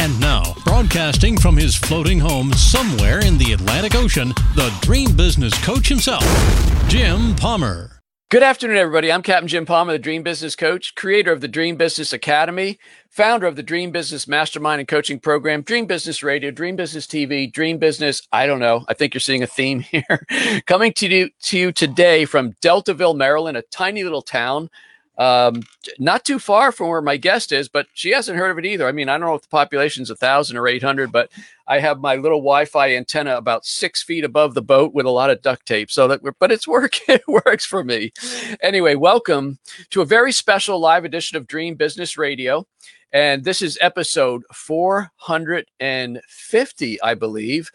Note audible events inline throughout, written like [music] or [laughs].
And now, broadcasting from his floating home somewhere in the Atlantic Ocean, the dream business coach himself, Jim Palmer. Good afternoon, everybody. I'm Captain Jim Palmer, the Dream Business Coach, creator of the Dream Business Academy, founder of the Dream Business Mastermind and Coaching Program, Dream Business Radio, Dream Business TV, Dream Business. I don't know. I think you're seeing a theme [laughs] here. Coming to you, to you today from Deltaville, Maryland, a tiny little town um, not too far from where my guest is, but she hasn't heard of it either. I mean, I don't know if the population's a thousand or eight hundred, but I have my little Wi-Fi antenna about six feet above the boat with a lot of duct tape. So that, but it's working. [laughs] It works for me. Anyway, welcome to a very special live edition of Dream Business Radio. And this is episode 450, I believe.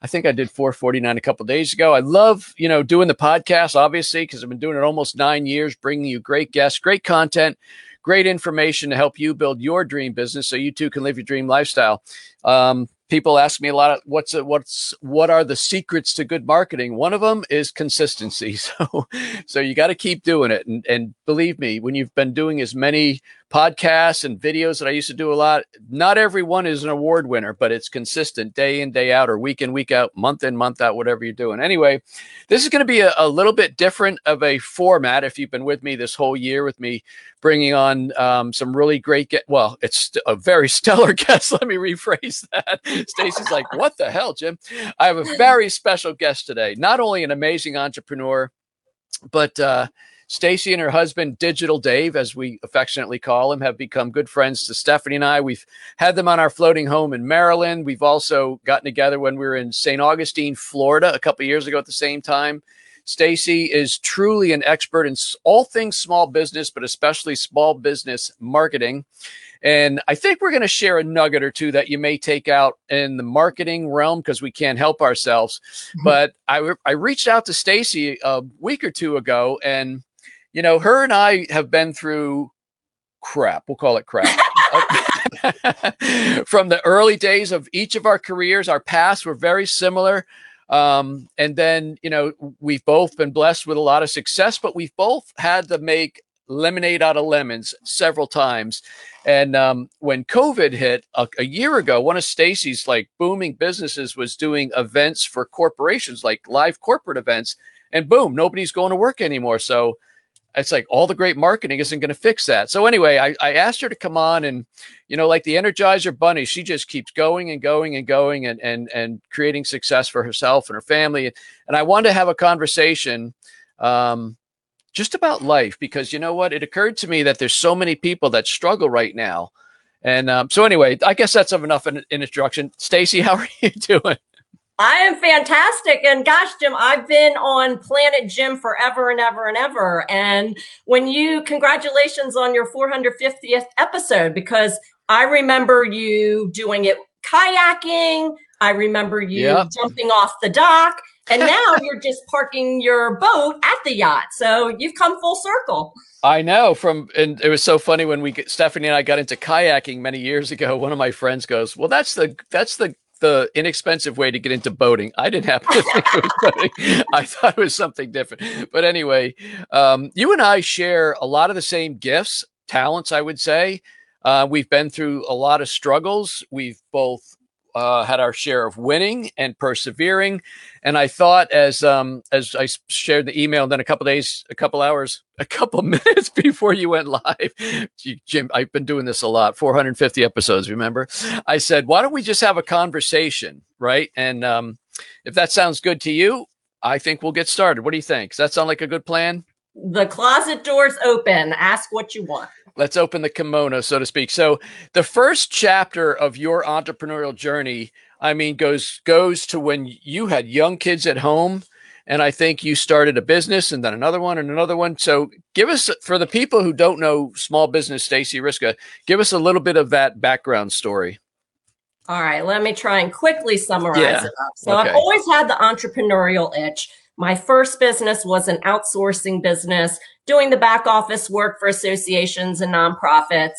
I think I did 449 a couple days ago. I love, you know, doing the podcast, obviously, because I've been doing it almost nine years, bringing you great guests, great content, great information to help you build your dream business so you too can live your dream lifestyle. Um, people ask me a lot of what's what's what are the secrets to good marketing? One of them is consistency. [laughs] So so you got to keep doing it. And and believe me when you've been doing as many podcasts and videos that I used to do a lot. Not everyone is an award winner, but it's consistent day in, day out, or week in, week out, month in, month out, whatever you're doing. Anyway, this is going to be a, a, little bit different of a format. If you've been with me this whole year with me bringing on um, some really great, well, it's a very [laughs] stellar guest. Let me rephrase that. Stacey's like, what the hell, Jim? I have a very special guest today. Not only an amazing entrepreneur, but uh, Stacey and her husband, Digital Dave, as we affectionately call him, have become good friends to Stephanie and I. We've had them on our floating home in Maryland. We've also gotten together when we were in St. Augustine, Florida, a couple years ago at the same time. Stacey is truly an expert in all things small business, but especially small business marketing. And I think we're going to share a nugget or two that you may take out in the marketing realm because we can't help ourselves. Mm-hmm. But I, I reached out to Stacey a week or two ago and you know, her and I have been through crap. We'll call it crap. [laughs] From the early days of each of our careers, our paths were very similar. Um, and then, you know, we've both been blessed with a lot of success, but we've both had to make lemonade out of lemons several times. And um, when COVID hit a, a year ago, one of Stacey's like booming businesses was doing events for corporations, like live corporate events. And boom, nobody's going to work anymore. So it's like all the great marketing isn't going to fix that. So anyway, I, I asked her to come on and, you know, like the Energizer Bunny, she just keeps going and going and going and and and creating success for herself and her family. And I wanted to have a conversation um, just about life because you know what? It occurred to me that there's so many people that struggle right now. And um, so anyway, I guess that's enough in introduction. Stacey, [laughs] how are you doing? I am fantastic. And gosh, Jim, I've been on Planet Jim forever and ever and ever. And when you, congratulations on your 450th episode, because I remember you doing it kayaking. I remember you yep. jumping off the dock. And now [laughs] you're just parking your boat at the yacht. So you've come full circle. I know from, and it was so funny when we, Stephanie and I got into kayaking many years ago. One of my friends goes, well, that's the, that's the the inexpensive way to get into boating. I didn't happen to think it was boating. [laughs] I thought it was something different. But anyway, um, you and I share a lot of the same gifts, talents, I would say. Uh, we've been through a lot of struggles. We've both uh, had our share of winning and persevering. And I thought, as um, as I shared the email, and then a couple days, a couple hours, a couple [laughs] minutes before you went live, Jim, I've been doing this a lot, 450 episodes. Remember, I said, why don't we just have a conversation, right? And um, if that sounds good to you, I think we'll get started. What do you think? Does that sound like a good plan? The closet door's open. Ask what you want. Let's open the kimono, so to speak. So, the first chapter of your entrepreneurial journey, I mean, goes goes to when you had young kids at home, and I think you started a business, and then another one, and another one. So, give us for the people who don't know small business, Stacey Riska, give us a little bit of that background story. All right, let me try and quickly summarize Yeah. it up. So Okay. I've always had the entrepreneurial itch. My first business was an outsourcing business, doing the back office work for associations and nonprofits.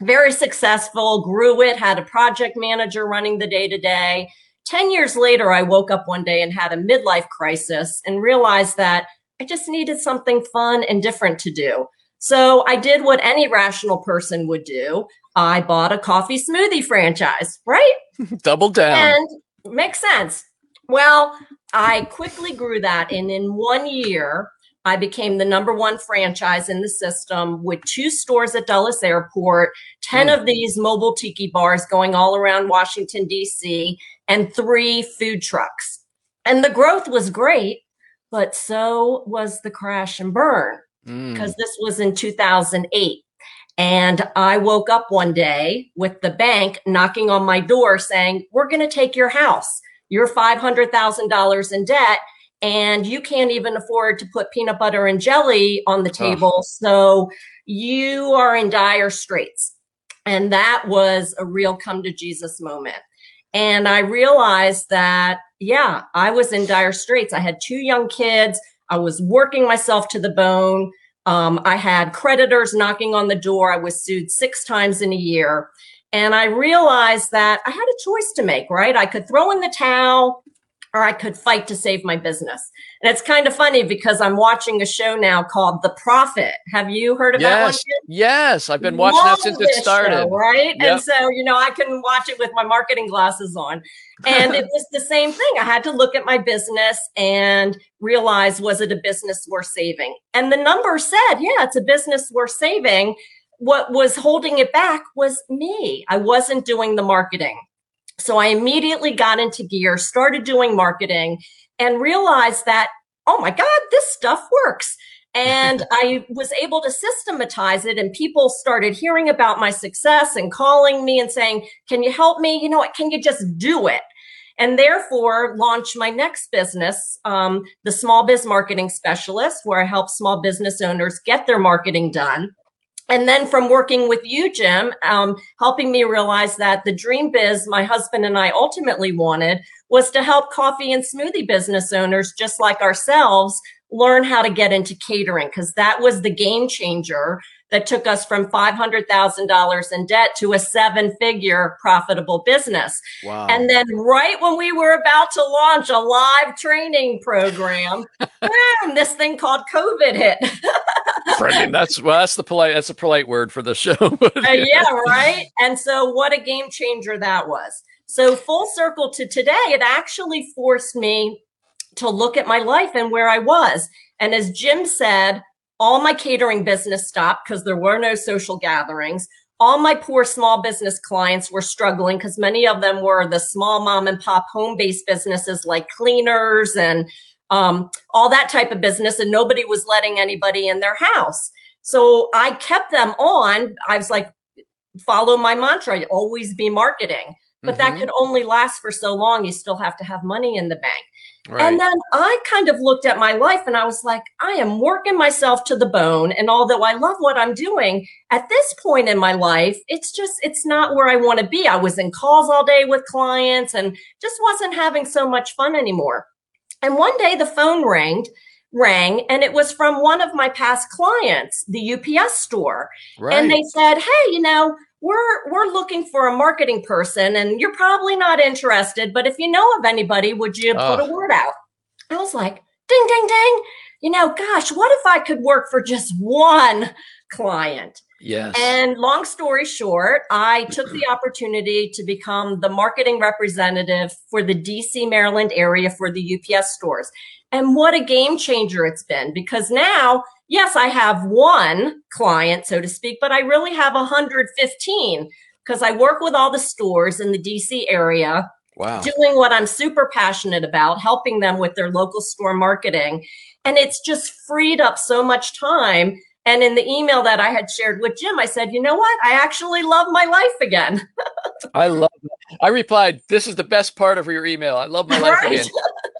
Very successful, grew it, had a project manager running the day to day. 10 years later, I woke up one day and had a midlife crisis and realized that I just needed something fun and different to do. So I did what any rational person would do. I bought a coffee smoothie franchise, right? [laughs] Double down. And makes sense. Well, I quickly grew that. And in one year, I became the number one franchise in the system with two stores at Dulles Airport, 10 Mm. of these mobile tiki bars going all around Washington, D.C., and three food trucks. And the growth was great, but so was the crash and burn Mm. because this was in 2008. And I woke up one day with the bank knocking on my door saying, We're going to take your house. You're $500,000 in debt, and you can't even afford to put peanut butter and jelly on the table. So you are in dire straits. And that was a real come to Jesus moment. And I realized that, yeah, I was in dire straits. I had two young kids. I was working myself to the bone. Um, I had creditors knocking on the door. I was sued six times in a year. And I realized that I had a choice to make, right? I could throw in the towel or I could fight to save my business. And it's kind of funny because I'm watching a show now called The Profit. Have you heard of that one? Yes. Yes. I've been watching Love that since it started. show, right? Yep. And so, you know, I can watch it with my marketing glasses on. And it was the same thing. I had to look at my business and realize was it a business worth saving? And the number said, yeah, it's a business worth saving. What was holding it back was me. I wasn't doing the marketing. So I immediately got into gear, started doing marketing, and realized that, oh my God, this stuff works. And [laughs] I was able to systematize it, and people started hearing about my success and calling me and saying, Can you help me? You know what? Can you just do it? And therefore, launch my next business, um, the Small Biz Marketing Specialist, where I help small business owners get their marketing done. And then from working with you, Jim, um, helping me realize that the dream biz my husband and I ultimately wanted was to help coffee and smoothie business owners just like ourselves learn how to get into catering because that was the game changer that took us from $500,000 in debt to a seven figure profitable business. Wow. And then, right when we were about to launch a live training program, [laughs] boom, this thing called COVID hit. [laughs] That's well, that's the polite that's a polite word for the show. [laughs] Uh, yeah, right. And so, what a game changer that was. So, full circle to today, it actually forced me to look at my life and where I was. And as Jim said, all my catering business stopped because there were no social gatherings. All my poor small business clients were struggling because many of them were the small mom and pop home based businesses like cleaners and um, all that type of business, and nobody was letting anybody in their house. So I kept them on. I was like, follow my mantra, always be marketing. But that Mhm. could only last for so long. You still have to have money in the bank. Right. And then I kind of looked at my life and I was like, I am working myself to the bone. And although I love what I'm doing, at this point in my life, it's just, it's not where I want to be. I was in calls all day with clients and just wasn't having so much fun anymore. And one day the phone rang, rang, and it was from one of my past clients, the UPS store. right. And they said, "Hey, you know, we're we're looking for a marketing person, and you're probably not interested, but if you know of anybody, would you put Ugh. a word out?" I was like, "Ding, ding, ding! You know, gosh, what if I could work for just one client?" yes. And long story short, I took the opportunity to become the marketing representative for the DC, Maryland area for the UPS stores. And what a game changer it's been because now, yes, I have one client, so to speak, but I really have 115 because I work with all the stores in the DC area wow. doing what I'm super passionate about, helping them with their local store marketing. And it's just freed up so much time. And in the email that I had shared with Jim, I said, you know what? I actually love my life again. [laughs] I love it. I replied, "This is the best part of your email. I love my life Right? again."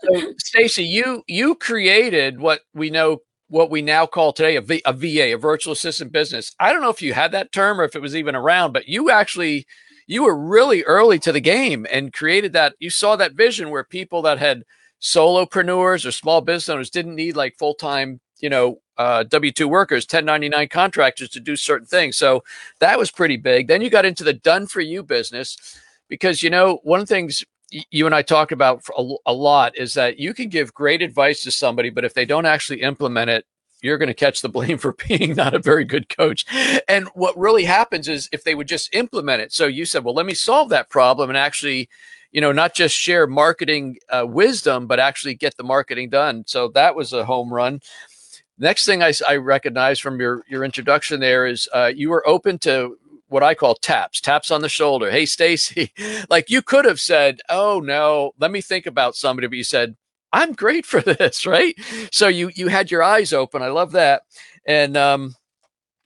So, Stacey, you you created what we know what we now call today a, v, a VA, a virtual assistant business. I don't know if you had that term or if it was even around, but you actually you were really early to the game and created that. You saw that vision where people that had solopreneurs or small business owners didn't need like full time, you know, uh, W 2 workers, 1099 contractors to do certain things. So that was pretty big. Then you got into the done for you business because, you know, one of the things you and I talk about a, a lot is that you can give great advice to somebody, but if they don't actually implement it, you're going to catch the blame [laughs] for being not a very good coach. And what really happens is if they would just implement it. So you said, well, let me solve that problem and actually, you know, not just share marketing uh, wisdom, but actually get the marketing done. So that was a home run. Next thing I, I recognize from your your introduction there is uh, you were open to what I call taps, taps on the shoulder. Hey, Stacey, [laughs] like you could have said, "Oh no, let me think about somebody," but you said, "I'm great for [laughs] this," right? So you you had your eyes open. I love that, and um,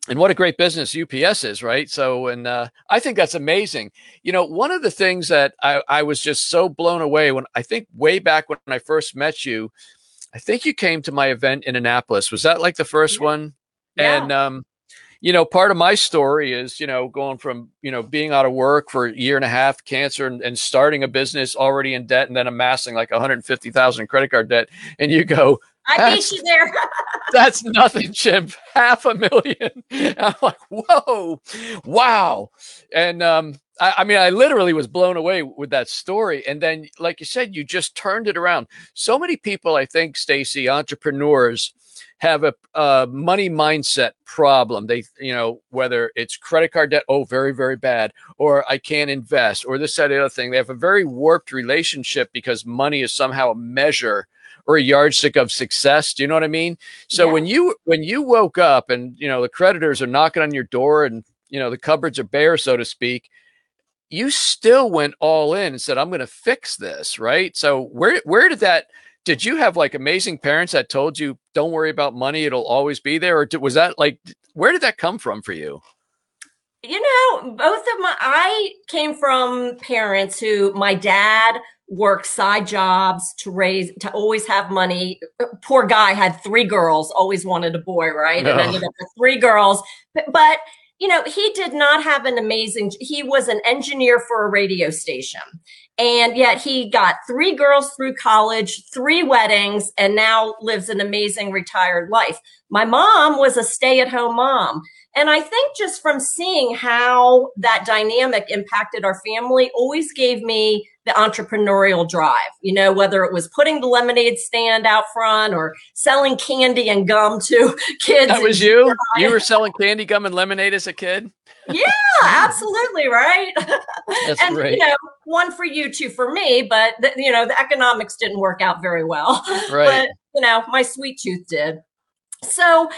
and what a great business UPS is, right? So, and uh, I think that's amazing. You know, one of the things that I, I was just so blown away when I think way back when I first met you I think you came to my event in Annapolis. Was that like the first yeah. one? Yeah. And um, you know, part of my story is, you know, going from, you know, being out of work for a year and a half, cancer, and, and starting a business already in debt and then amassing like 150,000 credit card debt. And you go, I beat you there. [laughs] that's nothing, Jim. Half a million. [laughs] I'm like, whoa, wow. And um, I, I, mean, I literally was blown away with that story. And then, like you said, you just turned it around. So many people, I think, Stacey, entrepreneurs, have a, a money mindset problem. They, you know, whether it's credit card debt, oh, very, very bad, or I can't invest, or this, that, the other thing. They have a very warped relationship because money is somehow a measure or a yardstick of success. Do you know what I mean? So yeah. when you when you woke up and you know the creditors are knocking on your door and you know the cupboards are bare, so to speak, you still went all in and said, "I'm going to fix this." Right? So where where did that? Did you have like amazing parents that told you, "Don't worry about money; it'll always be there," or did, was that like where did that come from for you? You know, both of my I came from parents who my dad worked side jobs to raise to always have money. Uh, poor guy had three girls, always wanted a boy, right? No. And ended up with three girls. But, but you know, he did not have an amazing he was an engineer for a radio station. And yet he got three girls through college, three weddings, and now lives an amazing retired life. My mom was a stay-at-home mom. And I think just from seeing how that dynamic impacted our family always gave me the entrepreneurial drive, you know, whether it was putting the lemonade stand out front or selling candy and gum to [laughs] kids. That was you? You were selling candy, gum, and lemonade as a kid? yeah, absolutely. Right. [laughs] That's and, great. you know, one for you, two for me, but, the, you know, the economics didn't work out very well. [laughs] Right. But, you know, my sweet tooth did. So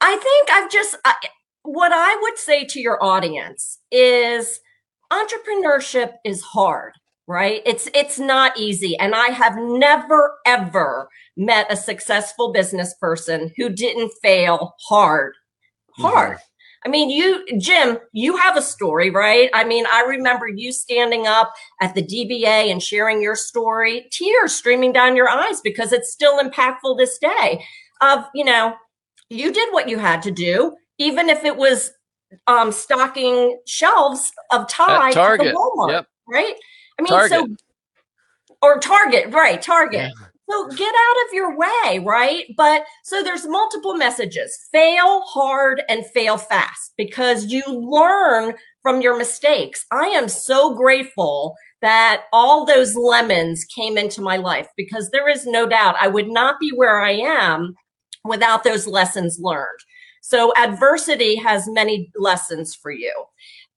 I think I've just, I, what I would say to your audience is entrepreneurship is hard right it's it's not easy and i have never ever met a successful business person who didn't fail hard hard mm-hmm. i mean you jim you have a story right i mean i remember you standing up at the dba and sharing your story tears streaming down your eyes because it's still impactful this day of you know you did what you had to do even if it was um stocking shelves of Tide at Target. Walmart, yep. right? I mean, Target. so or Target, right? Target. Yeah. So get out of your way, right? But so there's multiple messages. Fail hard and fail fast because you learn from your mistakes. I am so grateful that all those lemons came into my life because there is no doubt I would not be where I am without those lessons learned. So adversity has many lessons for you.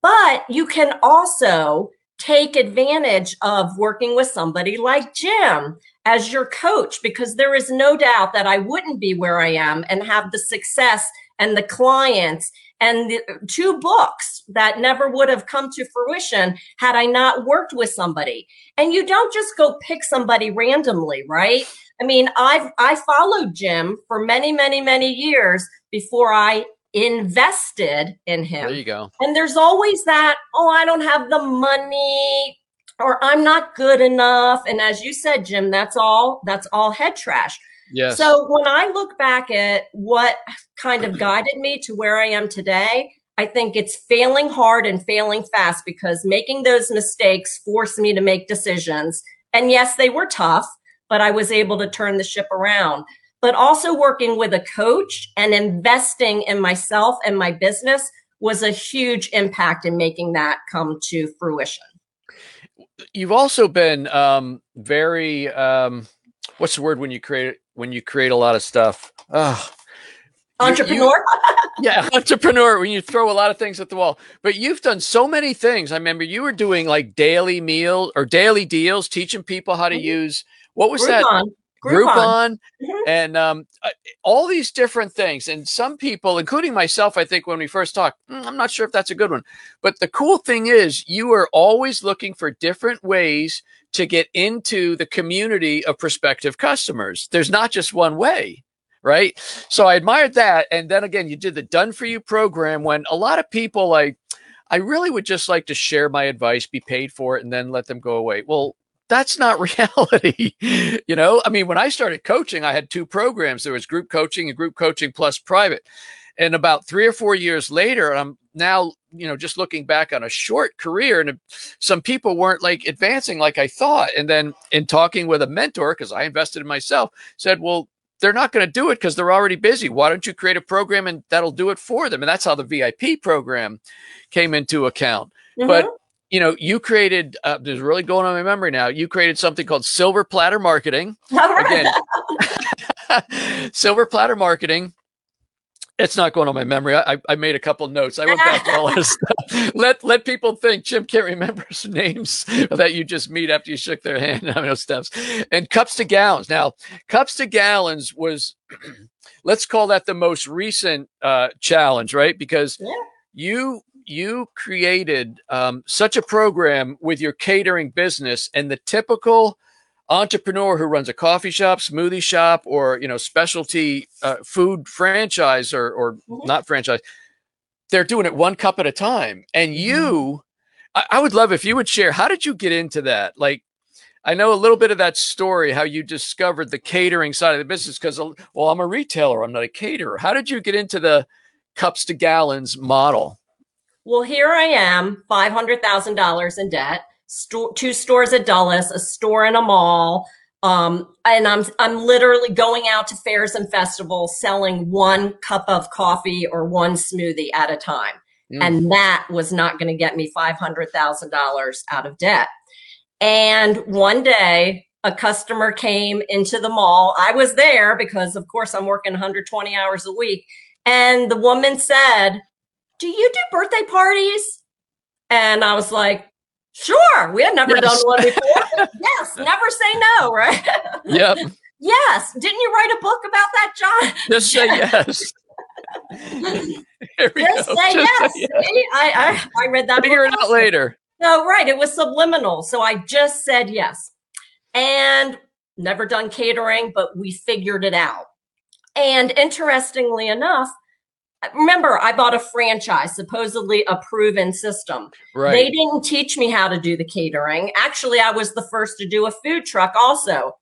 But you can also take advantage of working with somebody like Jim as your coach because there is no doubt that I wouldn't be where I am and have the success and the clients and the two books that never would have come to fruition had I not worked with somebody. And you don't just go pick somebody randomly, right? I mean, I've I followed Jim for many, many, many years before I invested in him. There you go. And there's always that, oh, I don't have the money or I'm not good enough. And as you said, Jim, that's all that's all head trash. Yes. So when I look back at what kind of guided me to where I am today, I think it's failing hard and failing fast because making those mistakes forced me to make decisions. And yes, they were tough, but I was able to turn the ship around. But also working with a coach and investing in myself and my business was a huge impact in making that come to fruition. You've also been um, very um, what's the word when you create when you create a lot of stuff? Oh, entrepreneur. You, [laughs] yeah, entrepreneur. When you throw a lot of things at the wall, but you've done so many things. I remember you were doing like daily meal or daily deals, teaching people how to mm-hmm. use what was Groupon. that? Groupon, Groupon mm-hmm. and um, all these different things. And some people, including myself, I think when we first talked, mm, I'm not sure if that's a good one. But the cool thing is, you are always looking for different ways to get into the community of prospective customers. There's not just one way right? So I admired that. And then again, you did the done for you program when a lot of people like, I really would just like to share my advice, be paid for it, and then let them go away. Well, that's not [laughs] reality. you know, I mean, when I started coaching, I had two programs. There was group coaching and group coaching plus private. And about three or four years later, I'm now, you know, just looking back on a short career and some people weren't like advancing like I thought. And then in talking with a mentor, because I invested in myself, said, well, they're not going to do it because they're already busy. Why don't you create a program and that'll do it for them? And that's how the VIP program came into account. Mm-hmm. But you know, you created. Uh, there's really going on my memory now. You created something called Silver Platter Marketing. [laughs] Again, [laughs] Silver Platter Marketing it's not going on my memory. I, I made a couple notes. I went back to all [laughs] this stuff. Let let people think Jim can't remember some names that you just meet after you shook their hand. I know steps. And cups to gallons. Now, cups to gallons was [clears throat] let's call that the most recent uh, challenge, right? Because yeah. you you created um, such a program with your catering business, and the typical entrepreneur who runs a coffee shop, smoothie shop, or you know specialty uh, food franchise or or mm-hmm. not franchise, they're doing it one cup at a time. And mm-hmm. you, I, I would love if you would share how did you get into that? Like, I know a little bit of that story, how you discovered the catering side of the business because well, I'm a retailer, I'm not a caterer. How did you get into the cups to gallons model? Well, here I am, five hundred thousand dollars in debt sto- two stores at Dulles, a store in a mall. Um, and I'm I'm literally going out to fairs and festivals selling one cup of coffee or one smoothie at a time. Mm. And that was not going to get me $500,000 out of debt. And one day a customer came into the mall. I was there because of course I'm working 120 hours a week. And the woman said, do you do birthday parties? And I was like, Sure. We had never yes. done one before. [laughs] yes. Never say no, [laughs] right? Yep. yes. Didn't you write a book about that, John? Just say [laughs] yes. Just say Just yes. Say yes. I, I, I read that. Figure it out later. No, right. It was subliminal. So I just said yes. And never done catering, but we figured it out. And interestingly enough, remember I bought a franchise, supposedly a proven system. Right. They didn't teach me how to do the catering. Actually, I was the first to do a food truck also.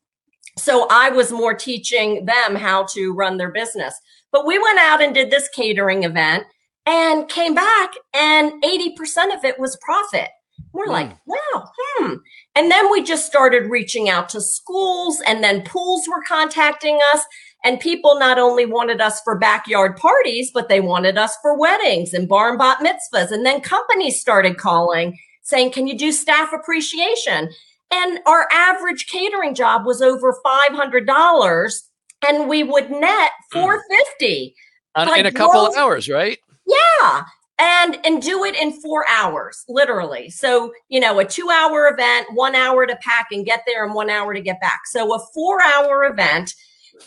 So I was more teaching them how to run their business. But we went out and did this catering event and came back and 80% of it was profit. We're mm. like, wow, hmm. And then we just started reaching out to schools and then pools were contacting us. And people not only wanted us for backyard parties, but they wanted us for weddings and bar and bat mitzvahs. And then companies started calling saying, can you do staff appreciation? And our average catering job was over $500 and we would net hmm. 450 like in a couple of hours, right? Yeah. And and do it in 4 hours, literally. So, you know, a 2-hour event, 1 hour to pack and get there and 1 hour to get back. So a 4-hour event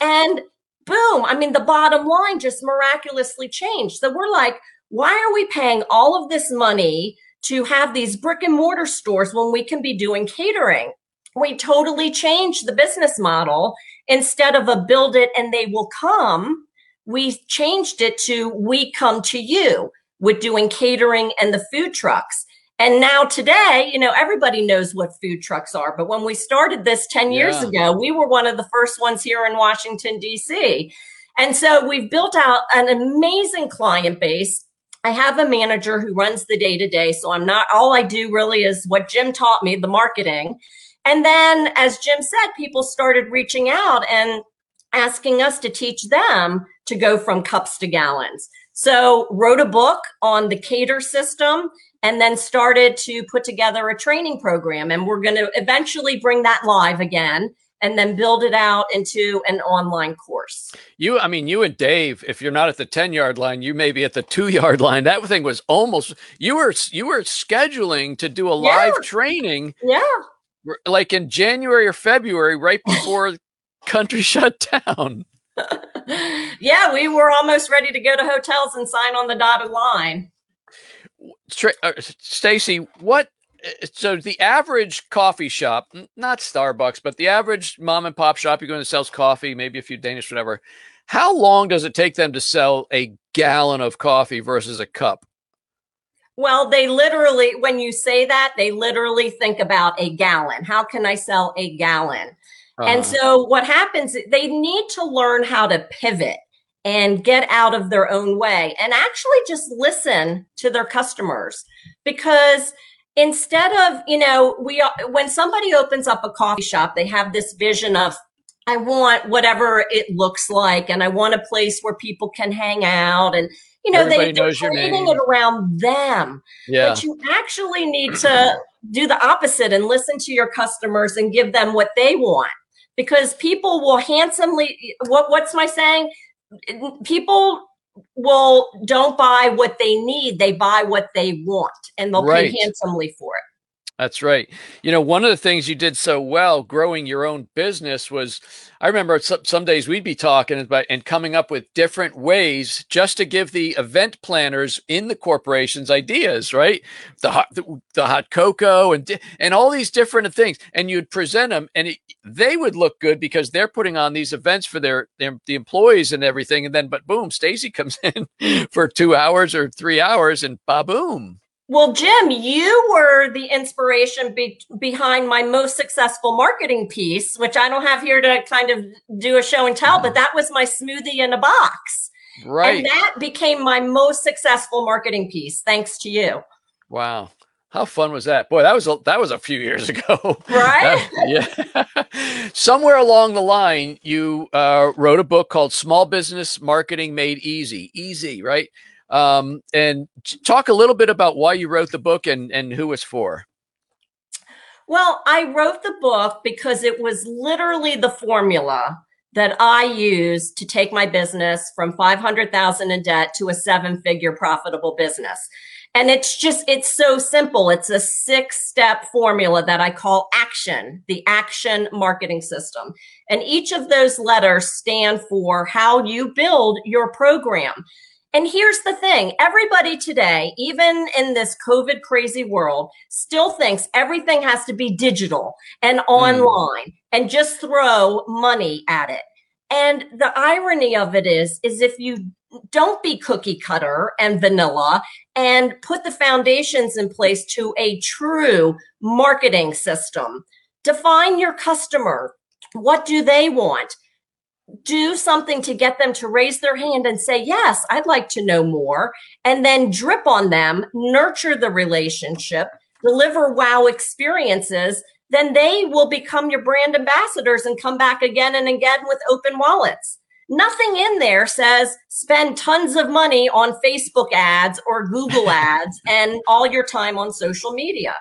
and boom, I mean, the bottom line just miraculously changed. So we're like, why are we paying all of this money to have these brick and mortar stores when we can be doing catering? We totally changed the business model. Instead of a build it and they will come, we changed it to we come to you with doing catering and the food trucks. And now today, you know, everybody knows what food trucks are. But when we started this 10 years yeah. ago, we were one of the first ones here in Washington, D.C. And so we've built out an amazing client base. I have a manager who runs the day to day. So I'm not, all I do really is what Jim taught me, the marketing. And then, as Jim said, people started reaching out and asking us to teach them to go from cups to gallons. So wrote a book on the cater system and then started to put together a training program. And we're going to eventually bring that live again and then build it out into an online course. You, I mean, you and Dave, if you're not at the 10 yard line, you may be at the two yard line. That thing was almost, you were, you were scheduling to do a live training Yeah. like in January or February, right [laughs] before country [laughs] shut down. [laughs] yeah, we were almost ready to go to hotels and sign on the dotted line. Uh, Stacey, what? uh, So the average coffee shop, not Starbucks, but the average mom and pop shop you go in that sells coffee, maybe a few Danish, whatever. How long does it take them to sell a gallon of coffee versus a cup? Well, they literally, when you say that, they literally think about a gallon. How can I sell a gallon? And Uh, so what happens, they need to learn how to pivot and get out of their own way and actually just listen to their customers. Because instead of, you know, we when somebody opens up a coffee shop, they have this vision of I want whatever it looks like and I want a place where people can hang out. And you know Everybody they, they're knows creating it around them. Yeah, but you actually need to do the opposite and listen to your customers and give them what they want. Because people will handsomely what what's my saying people will don't buy what they need they buy what they want and they'll Right. pay handsomely for it That's right. You know, one of the things you did so well growing your own business was I remember some, some days we'd be talking about and coming up with different ways just to give the event planners in the corporations ideas, right? The hot, the, the hot cocoa and and all these different things and you'd present them and it, they would look good because they're putting on these events for their, their the employees and everything and then but boom, Stacey comes [laughs] in for 2 hours or 3 hours and ba boom. Well jim you were the inspiration be- behind my most successful marketing piece which i don't have here to kind of do a show and tell but that was my smoothie in a box Right. And that became my most successful marketing piece, thanks to you. Wow. How fun was that? Boy, that was a, that was a few years [laughs] ago. Right? [laughs] yeah. Somewhere along the line, you uh, wrote a book called Small Business Marketing Made Easy. Easy, right? Um, and talk a little bit about why you wrote the book and, and who it's for. Well, I wrote the book because it was literally the formula that I used to take my business from 500,000 in debt to a seven-figure profitable business. And it's just it's so simple. It's a six-step formula that I call action, the action marketing system. And each of those letters stand for how you build your program. And here's the thing everybody today, even in this COVID crazy world, still thinks everything has to be digital and hmm. online and just throw money at it. And the irony of it is, is if you don't be cookie cutter and vanilla and put the foundations in place to a true marketing system, define your customer. What do they want? Do something to get them to raise their hand and say, Yes, I'd like to know more. And then drip on them, nurture the relationship, deliver wow experiences. Then they will become your brand ambassadors and come back again and again with open wallets. Nothing in there says spend tons of money on Facebook ads or Google [laughs] ads and all your time on social media.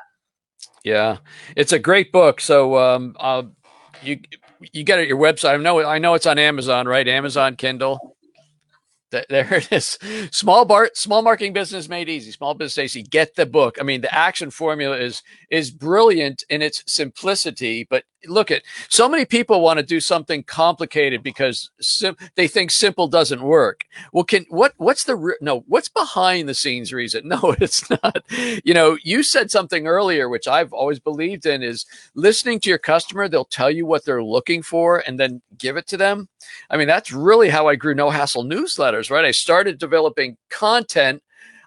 Yeah, it's a great book. So um, uh, you you get it your website. I know I know it's on Amazon, right? Amazon Kindle. There it is. Small bar, small marketing business made easy. Small business Stacey. Get the book. I mean, the action formula is is brilliant in its simplicity. But look at so many people want to do something complicated because sim- they think simple doesn't work. Well, can what what's the re- no? What's behind the scenes reason? [laughs] No, it's not. You know, you said something earlier, which I've always believed in, is listening to your customer. They'll tell you what they're looking for, and then give it to them. I mean, that's really how I grew No Hassle newsletters, right? I started developing content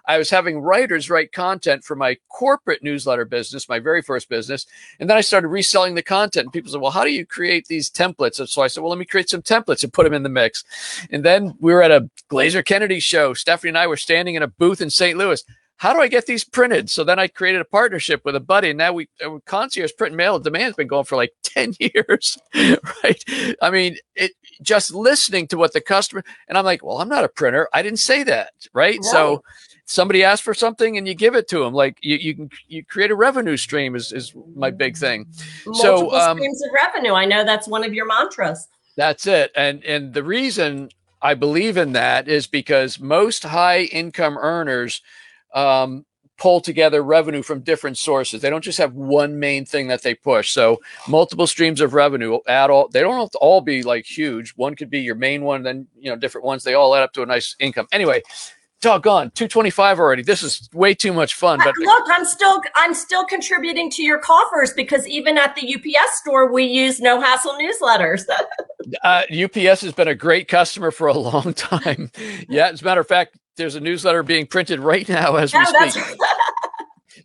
I was having writers write content for my corporate newsletter business, my very first business. And then I started reselling the content. And people said, Well, how do you create these templates? And so I said, Well, let me create some templates and put them in the mix. And then we were at a Glazer Kennedy show. Stephanie and I were standing in a booth in St. Louis how do I get these printed? So then I created a partnership with a buddy. And now we, uh, concierge print and mail demand's been going for like [laughs] 10 years, [laughs] right? I mean, it just listening to what the customer, and I'm like, well, I'm not a printer. I didn't say that, right? right. So somebody asks for something and you give it to them. Like you, you can, you create a revenue stream is, is my big thing. Multiple so, um, streams of revenue. I know that's one of your mantras. That's it. And, and the reason I believe in that is because most high income earners, um, pull together revenue from different sources. They don't just have one main thing that they push. So multiple streams of revenue add all. They don't have to all be like huge. One could be your main one, then you know different ones. They all add up to a nice income. Anyway, doggone 225 already this is way too much fun but look i'm still i'm still contributing to your coffers because even at the ups store we use no hassle newsletters [laughs] uh, ups has been a great customer for a long [laughs] time yeah as a matter of fact there's a newsletter being printed right now as we speak.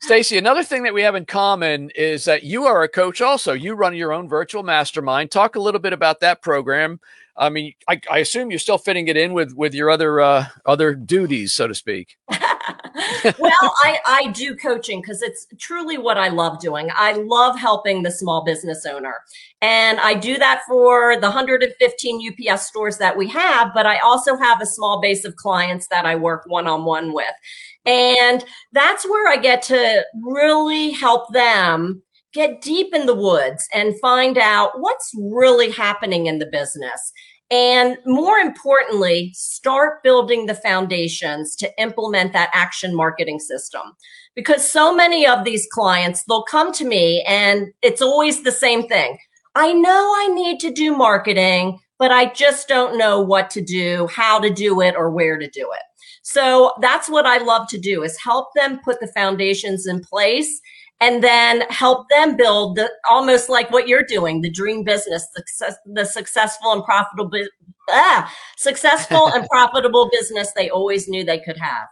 Stacey, another thing that we have in common is that you are a coach also. You run your own virtual mastermind. Talk a little bit about that program. I mean, I, I assume you're still fitting it in with with your other uh, other duties, so to speak. [laughs] well, I, I do coaching because it's truly what I love doing. I love helping the small business owner. And I do that for the 115 UPS stores that we have, but I also have a small base of clients that I work one on one with. And that's where I get to really help them get deep in the woods and find out what's really happening in the business. And more importantly, start building the foundations to implement that action marketing system. Because so many of these clients, they'll come to me and it's always the same thing. I know I need to do marketing, but I just don't know what to do, how to do it, or where to do it. So that's what I love to do is help them put the foundations in place and then help them build the almost like what you're doing the dream business the, the successful and profitable ah, successful and [laughs] profitable business they always knew they could have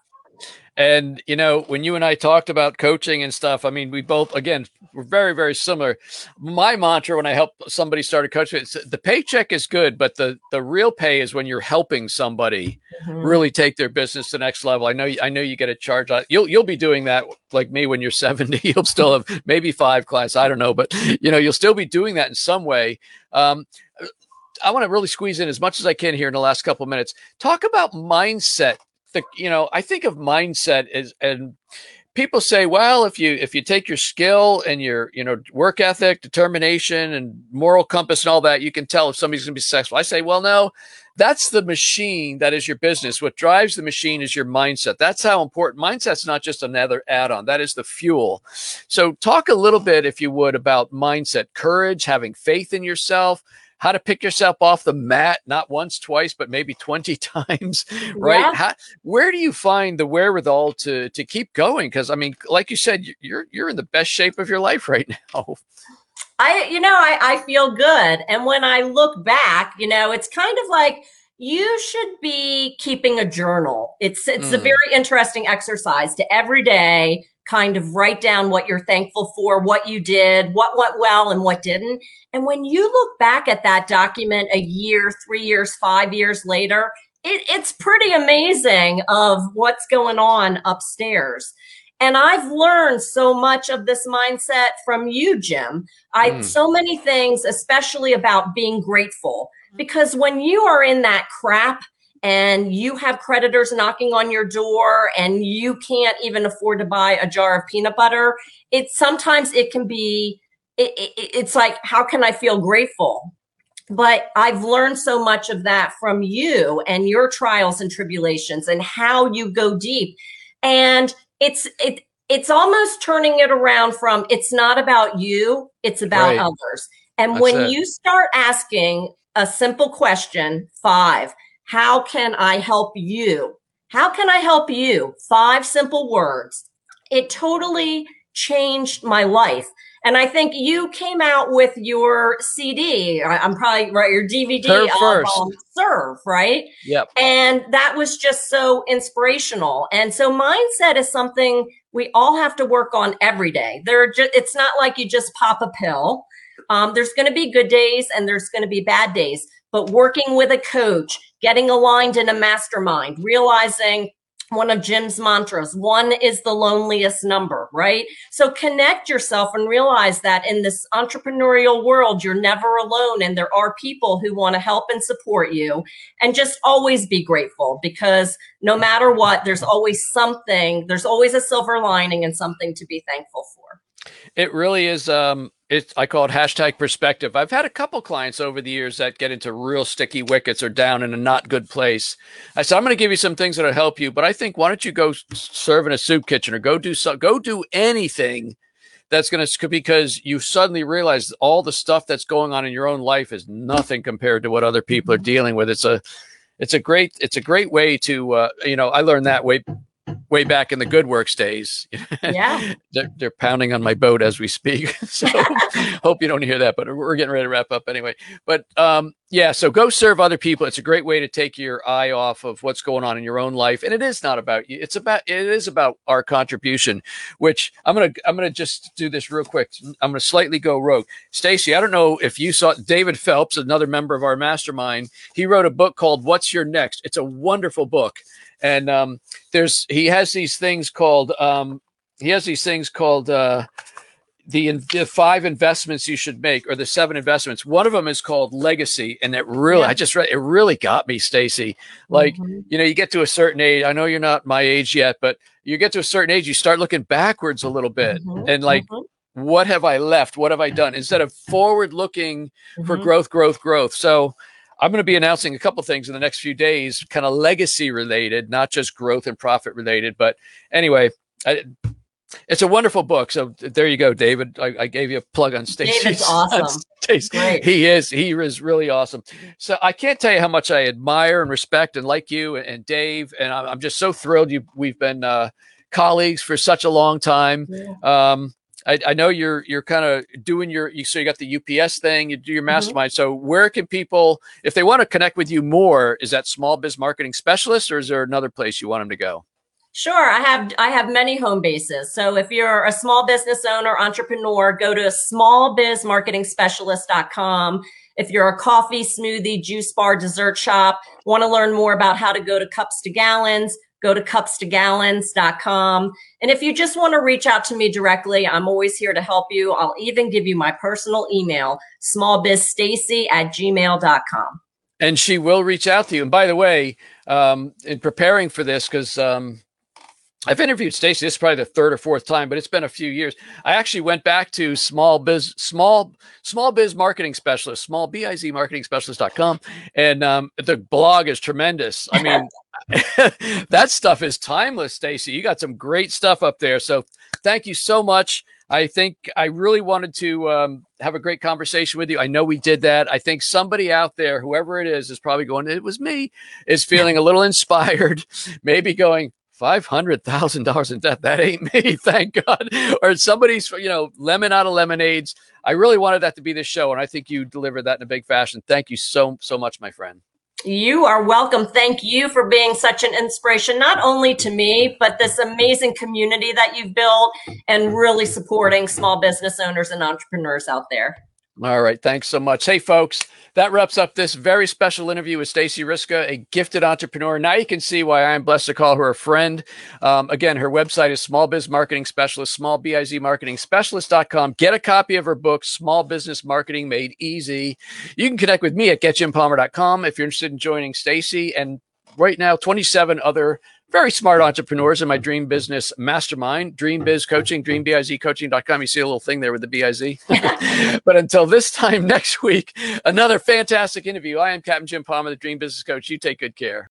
and you know, when you and I talked about coaching and stuff, I mean, we both again we're very very similar. My mantra when I help somebody start a coaching, it's the paycheck is good, but the the real pay is when you're helping somebody mm-hmm. really take their business to the next level. I know I know you get a charge. You'll you'll be doing that like me when you're [laughs] 70. You'll still have maybe five class. I don't know, but you know you'll still be doing that in some way. Um, I want to really squeeze in as much as I can here in the last couple minutes. Talk about mindset the you know I think of mindset as and people say, well, if you if you take your skill and your you know work ethic, determination, and moral compass and all that, you can tell if somebody's going to be successful. I say, well, no, that's the machine that is your business. What drives the machine is your mindset. That's how important mindset's not just another add-on. That is the fuel. So talk a little bit, if you would, about mindset, courage, having faith in yourself how to pick yourself off the mat, not once, twice, but maybe 20 [laughs] times, right? Yeah. How, where do you find the wherewithal to, to keep going? Cause I mean, like you said, you're, you're in the best shape of your life [laughs] right now. I, you know, I, I feel good. And when I look back, you know, it's kind of like, you should be keeping a journal. It's it's mm. a very interesting exercise to every day kind of write down what you're thankful for, what you did, what went well and what didn't. And when you look back at that document a year, three years, five years later, it, it's pretty amazing of what's going on upstairs. And I've learned so much of this mindset from you, Jim. I mm. so many things, especially about being grateful. Because when you are in that crap, and you have creditors knocking on your door and you can't even afford to buy a jar of peanut butter it sometimes it can be it, it, it's like how can i feel grateful but i've learned so much of that from you and your trials and tribulations and how you go deep and it's it it's almost turning it around from it's not about you it's about right. others and That's when it. you start asking a simple question five how can I help you? How can I help you? Five simple words. It totally changed my life. And I think you came out with your CD. I'm probably right, your DVD Serve first. um, Serve, right? Yep. And that was just so inspirational. And so mindset is something we all have to work on every day. There are just, it's not like you just pop a pill. Um, there's going to be good days and there's going to be bad days, but working with a coach, getting aligned in a mastermind, realizing one of Jim's mantras, one is the loneliest number, right? So connect yourself and realize that in this entrepreneurial world, you're never alone and there are people who want to help and support you and just always be grateful because no matter what, there's always something, there's always a silver lining and something to be thankful for. It really is. Um, it's I call it hashtag perspective. I've had a couple clients over the years that get into real sticky wickets or down in a not good place. I said I'm going to give you some things that'll help you, but I think why don't you go serve in a soup kitchen or go do so, go do anything that's going to because you suddenly realize all the stuff that's going on in your own life is nothing compared to what other people are dealing with. It's a it's a great it's a great way to uh, you know I learned that way way back in the good works days. Yeah. [laughs] they're, they're pounding on my boat as we speak. [laughs] so [laughs] hope you don't hear that, but we're getting ready to wrap up anyway. But um, yeah, so go serve other people. It's a great way to take your eye off of what's going on in your own life. And it is not about you. It's about, it is about our contribution, which I'm going to, I'm going to just do this real quick. I'm going to slightly go rogue. Stacey, I don't know if you saw David Phelps, another member of our mastermind. He wrote a book called What's Your Next? It's a wonderful book and um, there's he has these things called um, he has these things called uh, the, the five investments you should make or the seven investments one of them is called legacy and it really Yeah. i just read it really got me Stacey like Mhm. you know you get to a certain age i know you're not my age yet but you get to a certain age you start looking backwards a little bit Mhm. and like Mhm. what have i left what have i done instead of forward looking for Mhm. growth, growth, growth. So I'm going to be announcing a couple things in the next few days, kind of legacy related, not just growth and profit related. But anyway, I, it's a wonderful book. So there you go, David. I, I gave you a plug on Stacey. David's [laughs] awesome. He is. He is really awesome. So I can't tell you how much I admire and respect and like you and, and Dave. And I'm, I'm just so thrilled you. We've been uh, colleagues for such a long time. Yeah. Um, I, I know you're you're kind of doing your you, so you got the UPS thing, you do your mm-hmm. mastermind. So where can people, if they want to connect with you more, is that small biz marketing specialist, or is there another place you want them to go? Sure, I have I have many home bases. So if you're a small business owner, entrepreneur, go to smallbizmarketingspecialist.com. If you're a coffee, smoothie, juice bar, dessert shop, want to learn more about how to go to cups to gallons, go to cupstogallons.com. And if you just want to reach out to me directly, I'm always here to help you. I'll even give you my personal email, smallbizstacy at gmail.com. And she will reach out to you. And by the way, um, in preparing for this, because um, I've interviewed Stacey. This is probably the third or fourth time, but it's been a few years. I actually went back to small biz, small, small biz marketing specialist, small biz marketing specialist.com. And um, the blog is tremendous. I mean, [laughs] [laughs] that stuff is timeless, Stacey. You got some great stuff up there. So thank you so much. I think I really wanted to um, have a great conversation with you. I know we did that. I think somebody out there, whoever it is, is probably going, it was me, is feeling a little inspired, [laughs] maybe going, five hundred thousand dollars in debt. That ain't me, [laughs] thank God. Or somebody's, you know, lemon out of lemonades. I really wanted that to be the show, and I think you delivered that in a big fashion. Thank you so so much, my friend. You are welcome. Thank you for being such an inspiration, not only to me, but this amazing community that you've built and really supporting small business owners and entrepreneurs out there. All right. Thanks so much. Hey, folks, that wraps up this very special interview with Stacey Riska, a gifted entrepreneur. Now you can see why I'm blessed to call her a friend. Um, again, her website is Small Biz Marketing Specialist, small biz marketing specialist.com. Get a copy of her book, Small Business Marketing Made Easy. You can connect with me at getjimpalmer.com if you're interested in joining Stacy. And right now, 27 other very smart entrepreneurs in my dream business mastermind, Dream Biz Coaching, dreambizcoaching.com. You see a little thing there with the BIZ. [laughs] but until this time next week, another fantastic interview. I am Captain Jim Palmer, the Dream Business Coach. You take good care.